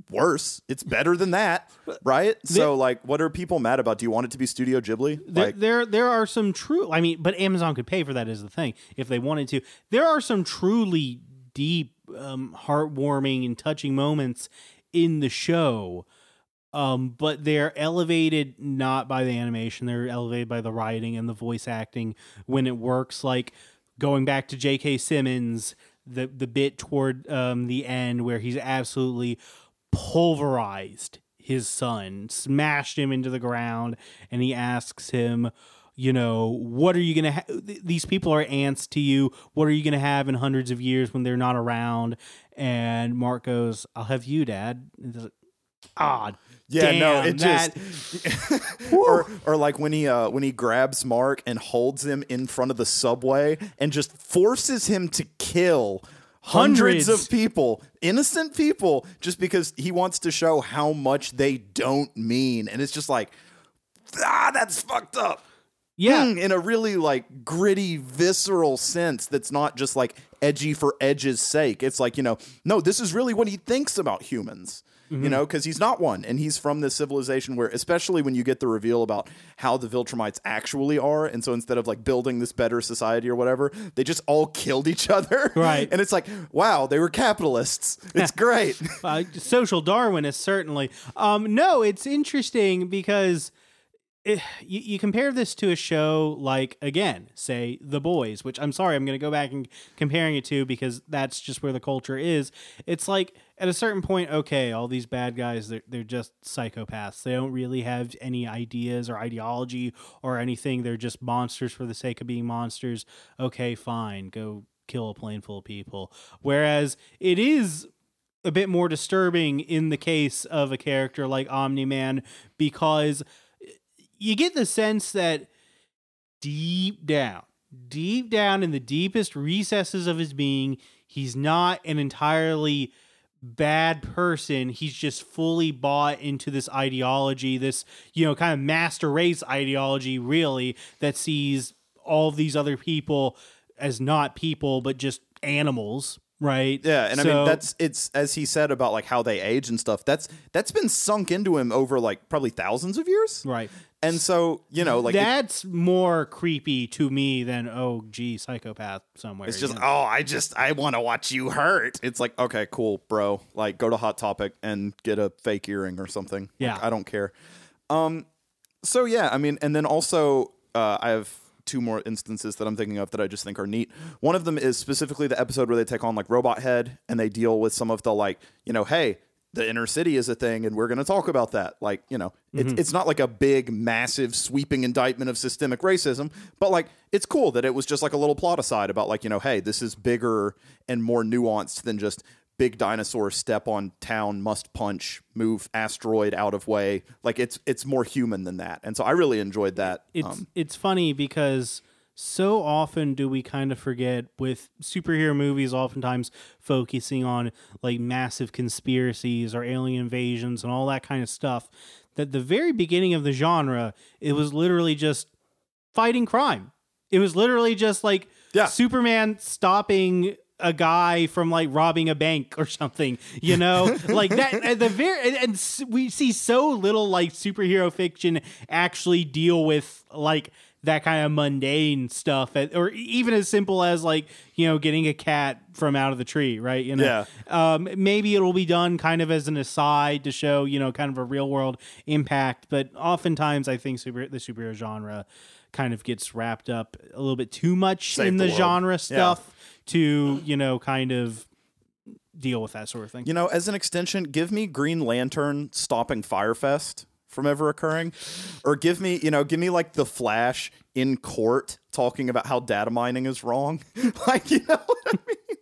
[SPEAKER 1] worse. It's better than that, [LAUGHS] right? so, like, what are people mad about? Do you want it to be Studio Ghibli?
[SPEAKER 2] there,
[SPEAKER 1] Like,
[SPEAKER 2] there there are some true I mean, but Amazon could pay for that is the thing if they wanted to. There are some truly deep um heartwarming and touching moments in the show. Um, but they're elevated not by the animation, they're elevated by the writing and the voice acting when it works like going back to J.K. Simmons, the the bit toward um the end where he's absolutely pulverized his son, smashed him into the ground, and he asks him, you know, what are you going to ha- these people are ants to you. What are you going to have in hundreds of years when they're not around? And Mark goes, I'll have you, dad. And he's like, Ah,
[SPEAKER 1] Yeah, no,
[SPEAKER 2] damn,
[SPEAKER 1] it
[SPEAKER 2] that-
[SPEAKER 1] just [LAUGHS] or or like when he uh when he grabs Mark and holds him in front of the subway and just forces him to kill hundreds,
[SPEAKER 2] Hundreds.
[SPEAKER 1] of people, innocent people, just because he wants to show how much they don't mean, and it's just like ah, that's fucked up.
[SPEAKER 2] Yeah.
[SPEAKER 1] Mm, in a really like gritty, visceral sense that's not just like edgy for edge's sake. It's like, you know, no, this is really what he thinks about humans. You know, because he's not one, and he's from this civilization where, especially when you get the reveal about how the Viltrumites actually are, and so instead of like building this better society or whatever, they just all [LAUGHS] killed each other,
[SPEAKER 2] Right.
[SPEAKER 1] And it's like, wow, they were capitalists. It's [LAUGHS] great.
[SPEAKER 2] uh, social Darwinist, certainly. Um, no, it's interesting because Eh, you, you compare this to a show like, again, say The Boys, which I'm sorry, I'm going to go back and comparing it to because that's just where the culture is. It's like at a certain point, okay, all these bad guys, they're, they're just psychopaths. They don't really have any ideas or ideology or anything. They're just monsters for the sake of being monsters. Okay, fine, go kill a plane full of people. Whereas it is a bit more disturbing in the case of a character like Omni Man because you get the sense that deep down, deep down in the deepest recesses of his being, he's not an entirely bad person. He's just fully bought into this ideology, this, you know, kind of master race ideology, really, that sees all these other people as not people, but just animals. Right.
[SPEAKER 1] Yeah, and I mean that's it's as he said about like how they age and stuff. That's that's been sunk into him over like probably thousands of years.
[SPEAKER 2] right.
[SPEAKER 1] And so you know, like it-
[SPEAKER 2] that's more creepy to me than oh gee psychopath somewhere
[SPEAKER 1] it's just
[SPEAKER 2] know?
[SPEAKER 1] oh, I just I want to watch you hurt. It's like okay, cool, bro. Like go to Hot Topic and get a fake earring or something.
[SPEAKER 2] Yeah.
[SPEAKER 1] Like, I don't care. Um, so yeah, I mean, and then also uh, I have two more instances that I'm thinking of that I just think are neat. One of them is specifically the episode where they take on like Robot Head and they deal with some of the like, you know, hey, the inner city is a thing and we're going to talk about that. Like, you know, it's, mm-hmm. it's not like a big, massive, sweeping indictment of systemic racism, but like it's cool that it was just like a little plot aside about like, you know, hey, this is bigger and more nuanced than just big dinosaur step on town must punch move asteroid out of way. Like it's it's more human than that. And so i really enjoyed that
[SPEAKER 2] it's
[SPEAKER 1] um,
[SPEAKER 2] it's funny because so often do we kind of forget with superhero movies oftentimes focusing on like massive conspiracies or alien invasions and all that kind of stuff that the very beginning of the genre it was literally just fighting crime. It was literally just like
[SPEAKER 1] Yeah.
[SPEAKER 2] superman stopping a guy from like robbing a bank or something, you know, [LAUGHS] like that. At the very and, and we see so little like superhero fiction actually deal with like that kind of mundane stuff, at- or even as simple as like you know getting a cat from out of the tree, right? You know,
[SPEAKER 1] Yeah.
[SPEAKER 2] um, maybe it'll be done kind of as an aside to show you know kind of a real world impact, but oftentimes I think super the superhero genre kind of gets wrapped up a little bit too much
[SPEAKER 1] Save
[SPEAKER 2] in
[SPEAKER 1] the
[SPEAKER 2] the, genre
[SPEAKER 1] Yeah.
[SPEAKER 2] To you know kind of deal with that sort of thing.
[SPEAKER 1] you know as an extension give me green lantern stopping Fyre Fest from ever occurring or give me you know give me like the flash in court talking about how data mining is wrong [LAUGHS] like you know what i mean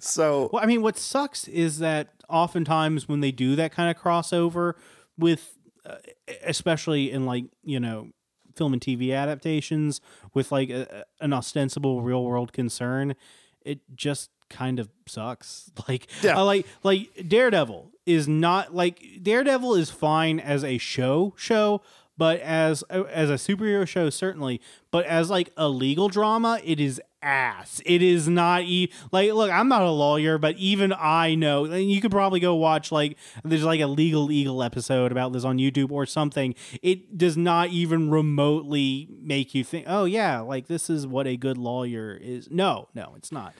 [SPEAKER 1] so
[SPEAKER 2] Well, I mean, what sucks is that oftentimes when they do that kind of crossover with, uh, especially in like you know film and TV adaptations with like a- an ostensible real world concern, it just kind of sucks. [LAUGHS] Like,
[SPEAKER 1] Yeah.
[SPEAKER 2] uh, like like Daredevil is not like Daredevil is fine as a show show. But as uh, as a superhero show, certainly, but as like a legal drama, it is ass. It is not e- like look, I'm not a lawyer, but even I know. You could probably go watch like there's like a LegalEagle episode about this on YouTube or something. It does not even remotely make you think, oh yeah, like this is what a good lawyer is. No, no, it's not.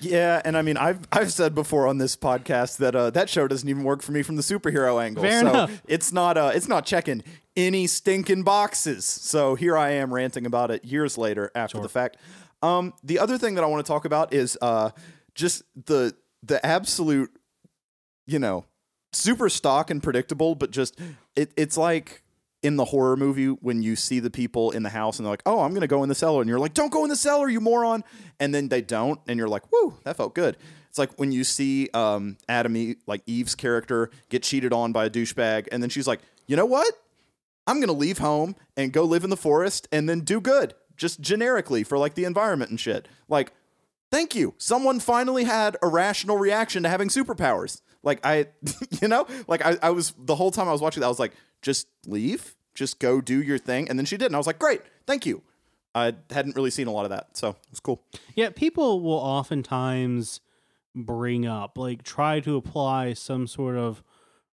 [SPEAKER 1] Yeah, and I mean, I've I've said before on this podcast that uh, that show doesn't even work for me from the superhero angle.
[SPEAKER 2] Fair
[SPEAKER 1] so
[SPEAKER 2] enough.
[SPEAKER 1] it's not uh, it's not checking any stinking boxes. So here I am ranting about it years later after the fact. Um, the other thing that I want to talk about is uh, just the the absolute, you know, super stock and predictable, but just it, it's like in the horror movie when you see the people in the house and they're like, "Oh, I'm going to go in the cellar," and you're like, "Don't go in the cellar, you moron!" And then they don't, and you're like, "Whoo, that felt good." It's like when you see um, Atom, E- like Eve's character, get cheated on by a douchebag, and then she's like, "You know what? I'm going to leave home and go live in the forest and then do good, just generically for like the environment and shit." Like, thank you. Someone finally had a rational reaction to having superpowers. Like I, [LAUGHS] you know, like I, I was the whole time I was watching that, I was like, just leave, just go do your thing. And then she did. And I was like, great, thank you. I hadn't really seen a lot of that. So it was cool.
[SPEAKER 2] Yeah, people will oftentimes bring up, like, try to apply some sort of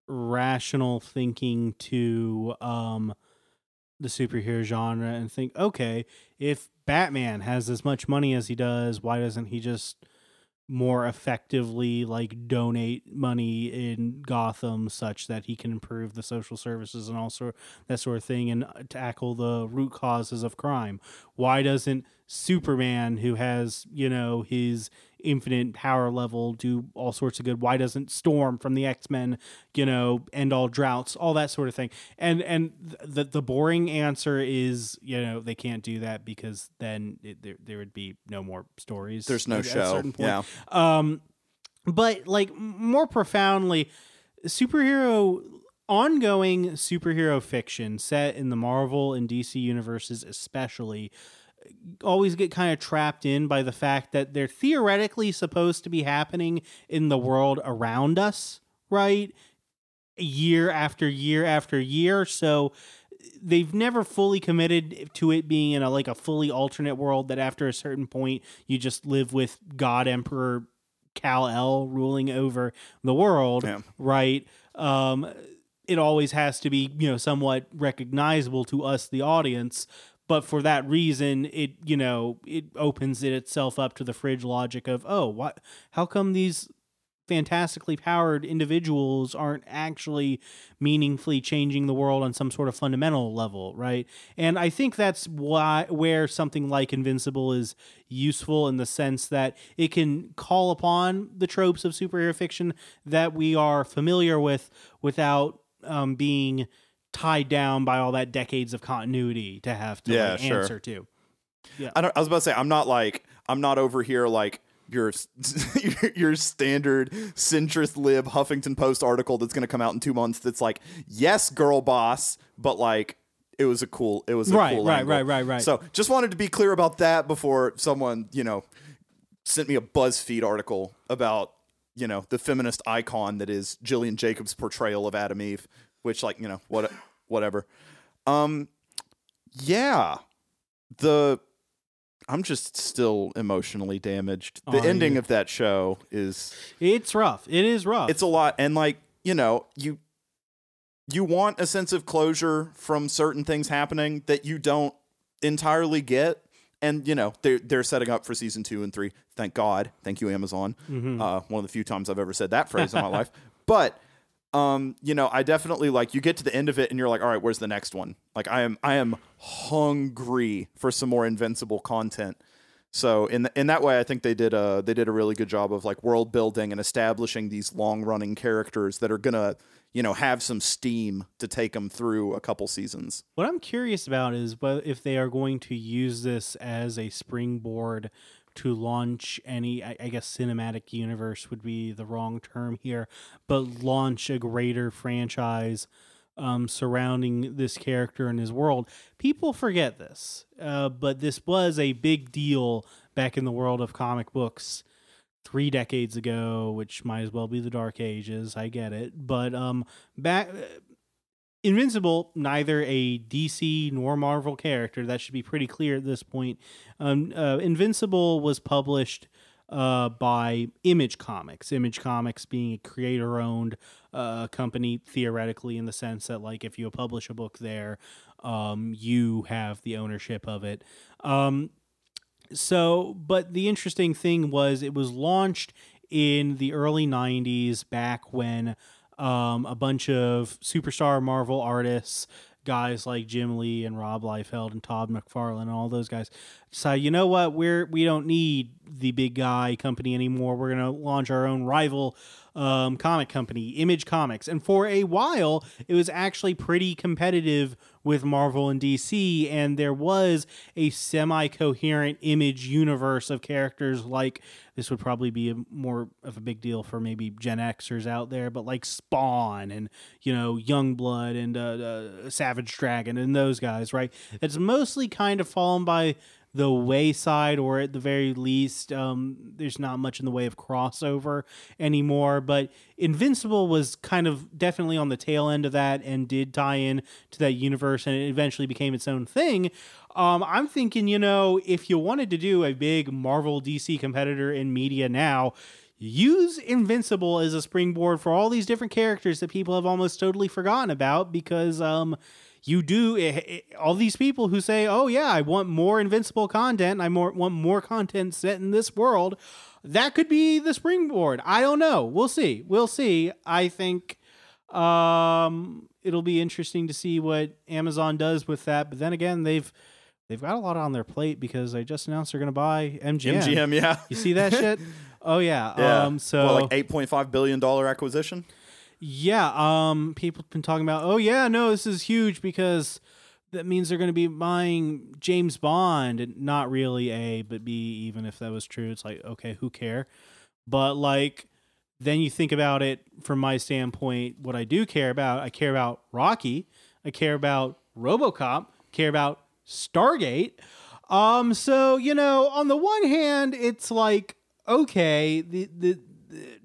[SPEAKER 2] rational thinking to um, the superhero genre and think, okay, if Batman has as much money as he does, why doesn't he just more effectively like donate money in Gotham such that he can improve the social services and also that sort of thing and uh, tackle the root causes of crime? Why doesn't Superman, who has, you know, his infinite power level, do all sorts of good? Why doesn't Storm from the X Men, you know, end all droughts, all that sort of thing? And and the the boring answer is, you know, they can't do that because then it, there there would be no more stories.
[SPEAKER 1] There's no
[SPEAKER 2] at
[SPEAKER 1] show.
[SPEAKER 2] point.
[SPEAKER 1] Yeah.
[SPEAKER 2] Um, but like more profoundly, superhero ongoing superhero fiction set in the Marvel and DC universes, especially, always get kind of trapped in by the fact that they're theoretically supposed to be happening in the world around us, right? Year after year after year. So they've never fully committed to it being in a like a fully alternate world that after a certain point you just live with God Emperor Kal-El ruling over the world,
[SPEAKER 1] Yeah.
[SPEAKER 2] right? Um, it always has to be you know somewhat recognizable to us, the audience. But for that reason, it you know it opens it itself up to the fridge logic of oh what how come these fantastically powered individuals aren't actually meaningfully changing the world on some sort of fundamental level, right? And I think that's why where something like Invincible is useful in the sense that it can call upon the tropes of superhero fiction that we are familiar with without um, being tied down by all that decades of continuity to have to
[SPEAKER 1] Yeah,
[SPEAKER 2] like,
[SPEAKER 1] sure.
[SPEAKER 2] answer to.
[SPEAKER 1] I don't. I was about to say I'm not like I'm not over here like your [LAUGHS] your, your standard centrist lib Huffington Post article that's going to come out in two months. That's like yes, girl boss, but like it was a cool. It was a
[SPEAKER 2] Right,
[SPEAKER 1] cool
[SPEAKER 2] right,
[SPEAKER 1] angle.
[SPEAKER 2] right, right, right.
[SPEAKER 1] So just wanted to be clear about that before someone you know sent me a BuzzFeed article about you know the feminist icon that is Gillian Jacobs' portrayal of Atom Eve, which like you know what whatever. Um, yeah, the I'm just still emotionally damaged. The ending
[SPEAKER 2] you?
[SPEAKER 1] of that show is
[SPEAKER 2] It's rough. It is rough.
[SPEAKER 1] it's a lot and like, you know, you you want a sense of closure from certain things happening that you don't entirely get. And you know they're they're setting up for season two and three. Thank God. Thank you, Amazon.
[SPEAKER 2] Mm-hmm.
[SPEAKER 1] Uh, one of the few times I've ever said that phrase in my [LAUGHS] life. But um, you know, I definitely like you get to the end of it and you're like, all right, where's the next one? Like I am I am hungry for some more invincible content. So in in that way, I think they did a they did a really good job of like world building and establishing these long running characters that are gonna you know have some steam to take them through a couple seasons.
[SPEAKER 2] What I'm curious about is if they are going to use this as a springboard to launch any, I, I guess, cinematic universe would be the wrong term here, but launch a greater franchise um, surrounding this character and his world. People forget this, uh, but this was a big deal back in the world of comic books three decades ago, which might as well be the Dark Ages. I get it, but um, back Invincible, neither a DC nor Marvel character. That should be pretty clear at this point. Um, uh, Invincible was published uh, by Image Comics. Image Comics being a creator-owned uh, company, theoretically, in the sense that, like, if you publish a book there, um, you have the ownership of it. Um, so, but the interesting thing was it was launched in the early 90s, back when um, a bunch of superstar Marvel artists, guys like Jim Lee and Rob Liefeld and Todd McFarlane and all those guys decided, you know what, we're we don't need the big guy company anymore. We're gonna launch our own rival um, comic company, Image Comics. And for a while, it was actually pretty competitive with Marvel and DC, and there was a semi coherent image universe of characters like this would probably be a more of a big deal for maybe Gen Xers out there, but like Spawn and, you know, Youngblood and uh, uh, Savage Dragon and those guys, right? It's mostly kind of fallen by the wayside, or at the very least, um, there's not much in the way of crossover anymore. But Invincible was kind of definitely on the tail end of that and did tie in to that universe, and it eventually became its own thing. Um, I'm thinking, you know, if you wanted to do a big Marvel DC competitor in media now, use Invincible as a springboard for all these different characters that people have almost totally forgotten about because um, you do it, it, all these people who say, "Oh yeah, I want more Invincible content. I more, want more content set in this world." That could be the springboard. I don't know. We'll see. We'll see. I think um, it'll be interesting to see what Amazon does with that. But then again, they've they've got a lot on their plate because they just announced they're going to buy MGM.
[SPEAKER 1] MGM, yeah.
[SPEAKER 2] You see that shit? [LAUGHS] Oh yeah.
[SPEAKER 1] Yeah.
[SPEAKER 2] Um. So
[SPEAKER 1] Well, like eight point five billion dollar acquisition.
[SPEAKER 2] Yeah. Um. People have been talking about. Oh yeah. No, this is huge because that means they're going to be buying James Bond, and not really A, but B. Even if that was true, it's like okay, who care? But like, then you think about it from my standpoint. What I do care about, I care about Rocky. I care about RoboCop. Care about Stargate. Um. So you know, on the one hand, it's like okay, the, the, the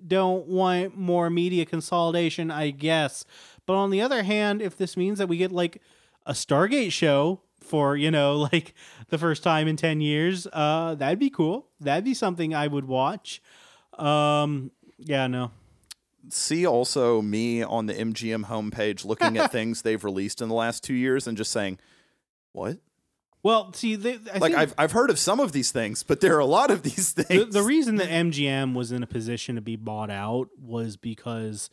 [SPEAKER 2] don't want more media consolidation, I guess. But on the other hand, if this means that we get like a Stargate show for, you know, [LAUGHS] like the first time in 10 years, uh that'd be cool. That'd be something I would watch. Um yeah, no.
[SPEAKER 1] See also me on the MGM homepage looking at [LAUGHS] things they've released in the last two years and just saying, "What?"
[SPEAKER 2] Well, see, they, I
[SPEAKER 1] Like
[SPEAKER 2] think
[SPEAKER 1] I've I've heard of some of these things, but there are a lot of these
[SPEAKER 2] the,
[SPEAKER 1] things.
[SPEAKER 2] the reason that MGM was in a position to be bought out was because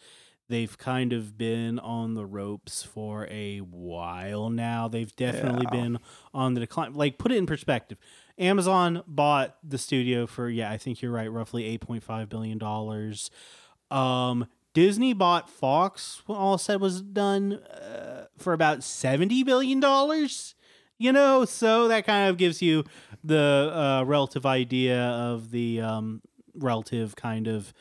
[SPEAKER 2] they've kind of been on the ropes for a while now. They've definitely
[SPEAKER 1] Yeah.
[SPEAKER 2] been on the decline. Like put it in perspective. Amazon bought the studio for yeah, I think you're right, roughly 8.5 billion dollars. Um Disney bought Fox when all said was done uh, for about 70 billion dollars. You know, so that kind of gives you the uh, relative idea of the um, relative kind of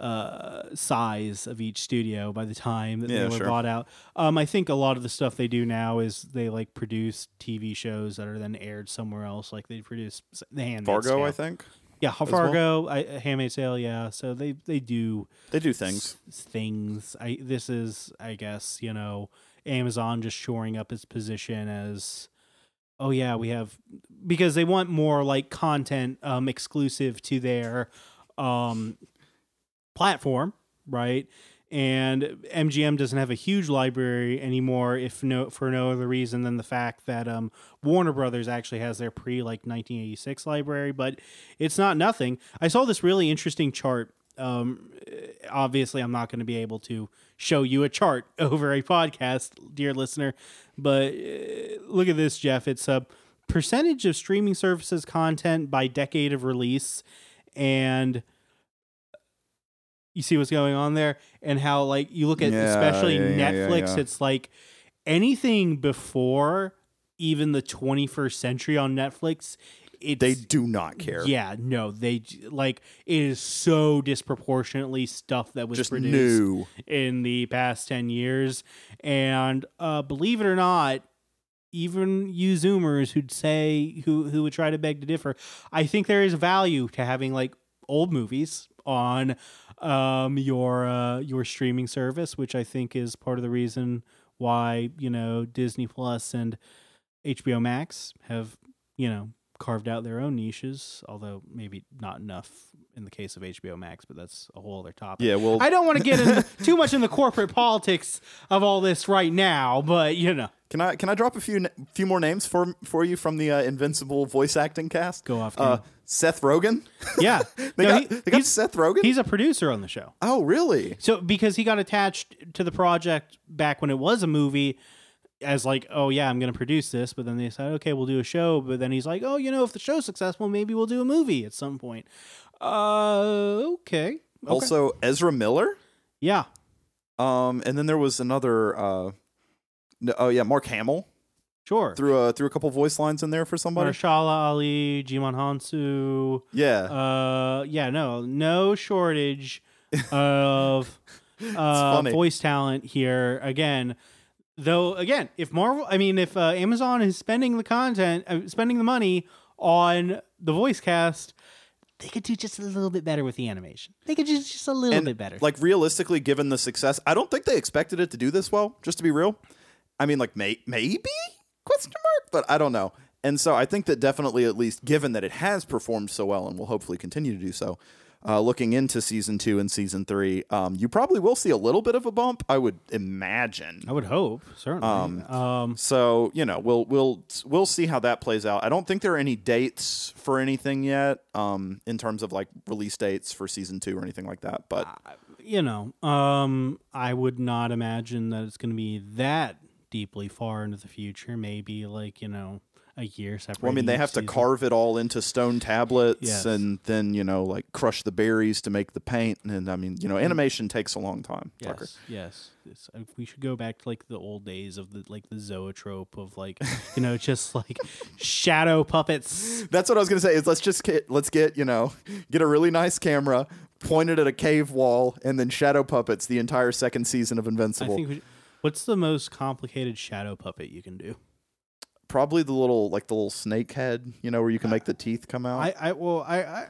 [SPEAKER 2] uh, size of each studio by the time that
[SPEAKER 1] Yeah,
[SPEAKER 2] they were
[SPEAKER 1] sure.
[SPEAKER 2] bought out. Um, I think a lot of the stuff they do now is they like produce TV shows that are then aired somewhere else. Like they produce the Handmaid's
[SPEAKER 1] Fargo,
[SPEAKER 2] Tale.
[SPEAKER 1] I think
[SPEAKER 2] Yeah,
[SPEAKER 1] well.
[SPEAKER 2] Fargo, I, Handmaid's Tale. Yeah, so they they do
[SPEAKER 1] they do things.
[SPEAKER 2] s- things. I this is I guess you know Amazon just shoring up its position as oh yeah we have because they want more like content um exclusive to their um platform right? And MGM doesn't have a huge library anymore if no for no other reason than the fact that um Warner Brothers actually has their pre like 1986 library but it's not nothing. I saw this really interesting chart um obviously I'm not going to be able to show you a chart [LAUGHS] over a podcast dear listener but uh, look at this Jeff it's a percentage of streaming services content by decade of release and you see what's going on there and how like you look at
[SPEAKER 1] Yeah,
[SPEAKER 2] especially
[SPEAKER 1] yeah,
[SPEAKER 2] Netflix
[SPEAKER 1] yeah.
[SPEAKER 2] it's like anything before even the 21st century on Netflix it's
[SPEAKER 1] They do not care.
[SPEAKER 2] yeah no they like it is so disproportionately stuff that was
[SPEAKER 1] just
[SPEAKER 2] produced
[SPEAKER 1] new.
[SPEAKER 2] in the past 10 years and uh believe it or not even you zoomers who'd say who who would try to beg to differ i think there is value to having like old movies on um your uh your streaming service which i think is part of the reason why you know disney plus and hbo max have you know carved out their own niches although maybe not enough in the case of hbo max but that's a whole other topic
[SPEAKER 1] Yeah, well,
[SPEAKER 2] I don't want to get in [LAUGHS] too much in the corporate politics of all this right now, but you know,
[SPEAKER 1] Can I can I drop a few few more names for for you from the uh, Invincible voice acting cast?
[SPEAKER 2] Go off,
[SPEAKER 1] Uh, Seth Rogen. [LAUGHS]
[SPEAKER 2] yeah, [LAUGHS]
[SPEAKER 1] They
[SPEAKER 2] No,
[SPEAKER 1] got
[SPEAKER 2] he-
[SPEAKER 1] they got
[SPEAKER 2] he's,
[SPEAKER 1] Seth Rogen.
[SPEAKER 2] he's a producer on the show.
[SPEAKER 1] oh, really?
[SPEAKER 2] So because he got attached to the project back when it was a movie, as like, oh yeah, I'm going to produce this, but then they said, okay, we'll do a show, but then he's like, oh, you know, if the show's successful, maybe we'll do a movie at some point. Uh, okay. okay.
[SPEAKER 1] Also, Ezra Miller.
[SPEAKER 2] yeah,
[SPEAKER 1] Um, and then there was another. Uh, no, oh yeah, Mark Hamill
[SPEAKER 2] sure.
[SPEAKER 1] threw a threw a couple voice lines in there for somebody.
[SPEAKER 2] Mahershala Ali, Djimon Hounsou.
[SPEAKER 1] Yeah,
[SPEAKER 2] Uh, yeah, no, no shortage [LAUGHS] of uh, voice talent here. Again, though, again, if Marvel, I mean, if uh, Amazon is spending the content, uh, spending the money on the voice cast, they could do just a little bit better with the animation. They could do just a little
[SPEAKER 1] And,
[SPEAKER 2] bit better.
[SPEAKER 1] Like realistically, given the success, I don't think they expected it to do this well. Just to be real, I mean, like may- maybe question mark, but I don't know. And so I think that definitely, at least given that it has performed so well and will hopefully continue to do so, uh, looking into season two and season three, um, you probably will see a little bit of a bump. I would imagine.
[SPEAKER 2] I would hope, certainly. Um, um,
[SPEAKER 1] So you know, we'll we'll we'll see how that plays out. I don't think there are any dates for anything yet, um, in terms of like release dates for season two or anything like that. But
[SPEAKER 2] you know, um, I would not imagine that it's going to be that deeply far into the future. Maybe like you know a year separate.
[SPEAKER 1] well, I mean, they have to carve it all into stone tablets
[SPEAKER 2] Yes.
[SPEAKER 1] and then you know like crush the berries to make the paint. And I mean, you know, animation takes a long time. Tucker.
[SPEAKER 2] Yes, yes. It's, uh, we should go back to like the old days of the like the zoetrope of like you know just like shadow puppets. [LAUGHS]
[SPEAKER 1] That's what I was gonna say. Is let's just get let's get you know get a really nice camera, pointed at a cave wall, and then shadow puppets the entire second season of
[SPEAKER 2] I
[SPEAKER 1] Invincible.
[SPEAKER 2] think. We, what's the most complicated shadow puppet you can do?
[SPEAKER 1] Probably the little like the little snake head, you know, where you can make the teeth come out.
[SPEAKER 2] I, I well, I, I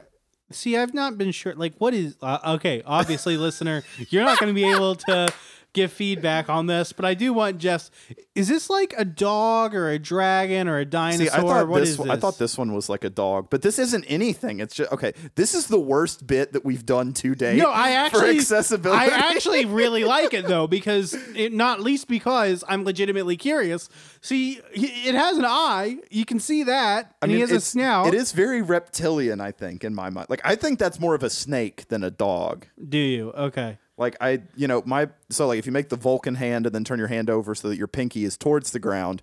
[SPEAKER 2] see. I've not been sure. Like, what is uh, okay? Obviously, [LAUGHS] listener, you're not going to be able to give feedback on this, but I do want Jeff's. Is this like a dog or a dragon or a dinosaur?
[SPEAKER 1] See, I thought
[SPEAKER 2] What
[SPEAKER 1] this,
[SPEAKER 2] is
[SPEAKER 1] one- I thought this one was like a dog, but this isn't anything. It's just okay. This is the worst bit that we've done to date.
[SPEAKER 2] No, I [LAUGHS] actually
[SPEAKER 1] for accessibility.
[SPEAKER 2] I actually really [LAUGHS] like it though because it, not least because I'm legitimately curious. See, it has an eye. You can see that,
[SPEAKER 1] I
[SPEAKER 2] mean, he has a snout.
[SPEAKER 1] It is very reptilian, I think, in my mind. Like I think that's more of a snake than a dog.
[SPEAKER 2] Do you? Okay.
[SPEAKER 1] Like I, you know, my so like if you make the Vulcan hand and then turn your hand over so that your pinky is towards the ground,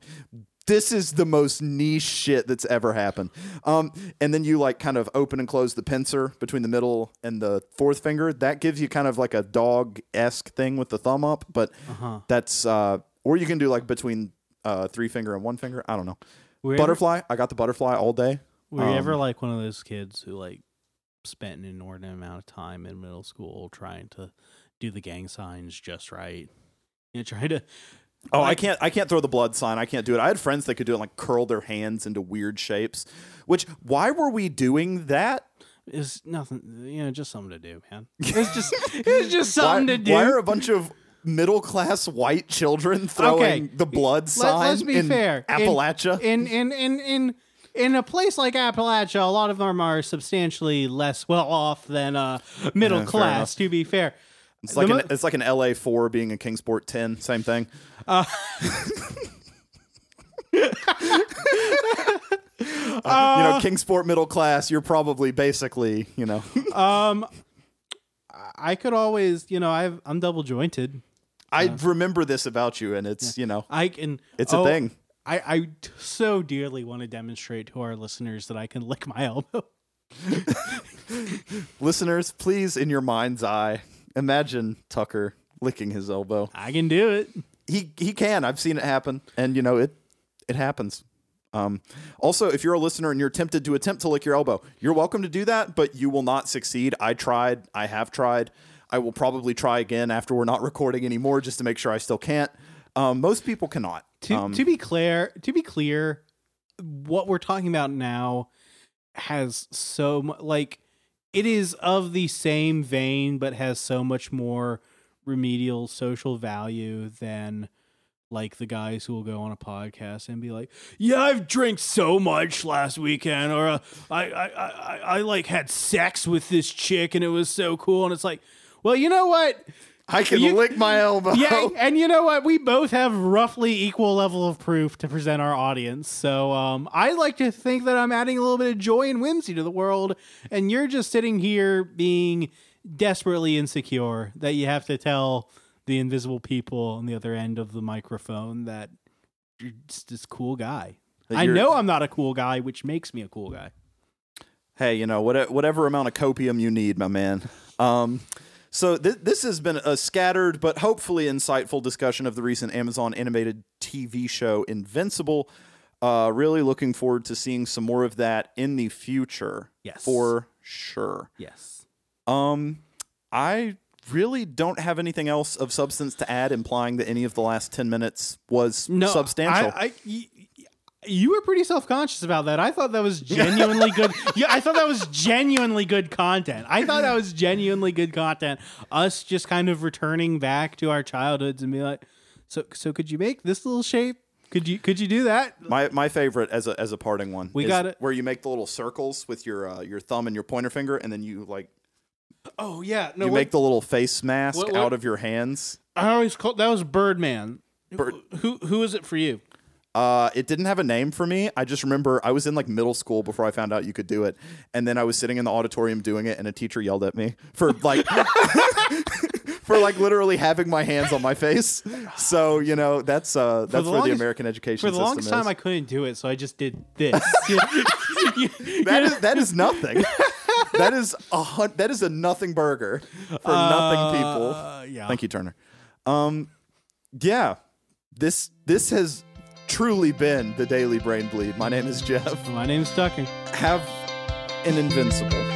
[SPEAKER 1] this is the most niche shit that's ever happened. Um, and then you like kind of open and close the pincer between the middle and the fourth finger. That gives you kind of like a dog esque thing with the thumb up, but
[SPEAKER 2] Uh-huh.
[SPEAKER 1] that's uh, or you can do like between uh three finger and one finger. I don't know.
[SPEAKER 2] Were you ever-
[SPEAKER 1] Butterfly. I got the butterfly all day.
[SPEAKER 2] Were you
[SPEAKER 1] Um,
[SPEAKER 2] ever like one of those kids who like spent an inordinate amount of time in middle school trying to do the gang signs just right? You know, trying to. [LAUGHS]
[SPEAKER 1] Oh, I can't. I can't throw the blood sign. I can't do it. I had friends that could do it, like curl their hands into weird shapes. Which, why were we doing that?
[SPEAKER 2] Is nothing, you know, just something to do, man. [LAUGHS] It's just, it's just something
[SPEAKER 1] why,
[SPEAKER 2] to do.
[SPEAKER 1] Why are a bunch of middle class white children throwing
[SPEAKER 2] Okay.
[SPEAKER 1] the blood sign?
[SPEAKER 2] Let, us be
[SPEAKER 1] in
[SPEAKER 2] fair.
[SPEAKER 1] Appalachia.
[SPEAKER 2] In in in in in a place like Appalachia, a lot of them are substantially less well off than uh, middle
[SPEAKER 1] Yeah,
[SPEAKER 2] class. To be fair,
[SPEAKER 1] it's like
[SPEAKER 2] the
[SPEAKER 1] an, it's like an LA four being a Kingsport ten. Same thing. Uh, [LAUGHS] you know, Kingsport middle class. You're probably basically, you know, [LAUGHS]
[SPEAKER 2] um, I could always, you know, I've, I'm double jointed.
[SPEAKER 1] I remember this about you, and it's you know,
[SPEAKER 2] I can.
[SPEAKER 1] It's a
[SPEAKER 2] oh,
[SPEAKER 1] thing.
[SPEAKER 2] I so dearly want to demonstrate to our listeners that I can lick my elbow. [LAUGHS]
[SPEAKER 1] listeners, please, in your mind's eye, imagine Tucker licking his elbow.
[SPEAKER 2] I can do it.
[SPEAKER 1] he he can. I've seen it happen, and you know it it happens. Um, also, if you're a listener and you're tempted to attempt to lick your elbow, you're welcome to do that, but you will not succeed. I tried. I have tried. I will probably try again after we're not recording anymore, just to make sure I still can't. Um, most people cannot.
[SPEAKER 2] To
[SPEAKER 1] Um,
[SPEAKER 2] to be clear, to be clear, what we're talking about now has so much like it is of the same vein, but has so much more remedial social value than like the guys who will go on a podcast and be like, "Yeah, I've drank so much last weekend," or uh, I, I, I, I, I like had sex with this chick and it was so cool, and it's like, well, you know what?
[SPEAKER 1] I can
[SPEAKER 2] you-
[SPEAKER 1] lick my elbow.
[SPEAKER 2] yeah, and you know what? We both have roughly equal level of proof to present our audience. So um, I like to think that I'm adding a little bit of joy and whimsy to the world, and you're just sitting here being desperately insecure that you have to tell the invisible people on the other end of the microphone that you're just this cool guy. I know I'm not a cool guy, which makes me a cool guy.
[SPEAKER 1] hey, you know, what, whatever amount of copium you need, my man. Um, so th- this has been a scattered but hopefully insightful discussion of the recent Amazon animated TV show Invincible. Uh, really looking forward to seeing some more of that in the future.
[SPEAKER 2] Yes.
[SPEAKER 1] for sure.
[SPEAKER 2] Yes.
[SPEAKER 1] Um, I really don't have anything else of substance to add, implying that any of the last ten minutes was
[SPEAKER 2] No,
[SPEAKER 1] substantial.
[SPEAKER 2] I, I- You were pretty self conscious about that. I thought that was genuinely good. [LAUGHS] Yeah, I thought that was genuinely good content. I thought that was genuinely good content. Us just kind of returning back to our childhoods and be like, so so could you make this little shape? Could you could you do that?
[SPEAKER 1] My my favorite as a as a parting one.
[SPEAKER 2] We
[SPEAKER 1] is
[SPEAKER 2] got it.
[SPEAKER 1] where you make the little circles with your uh, your thumb and your pointer finger, and then you like
[SPEAKER 2] Oh yeah, no.
[SPEAKER 1] you
[SPEAKER 2] what-
[SPEAKER 1] make the little face mask
[SPEAKER 2] what- what-
[SPEAKER 1] out of your hands.
[SPEAKER 2] I always call that was Birdman.
[SPEAKER 1] Bird-
[SPEAKER 2] Who who is it for you?
[SPEAKER 1] Uh, it didn't have a name for me. I just remember I was in like middle school before I found out you could do it, and then I was sitting in the auditorium doing it, and a teacher yelled at me for like [LAUGHS] for like literally having my hands on my face. So you know that's uh that's
[SPEAKER 2] the
[SPEAKER 1] where the American education
[SPEAKER 2] For the
[SPEAKER 1] system
[SPEAKER 2] longest
[SPEAKER 1] is.
[SPEAKER 2] time, I couldn't do it, so I just did this. [LAUGHS] [LAUGHS]
[SPEAKER 1] that is that is nothing. that is a hun- that is a nothing burger for nothing people.
[SPEAKER 2] Uh, yeah.
[SPEAKER 1] Thank you, Turner. Um, yeah, this this has truly been the Daily Brain Bleed. My name is Jeff.
[SPEAKER 2] My name is Tucker.
[SPEAKER 1] Have an invincible.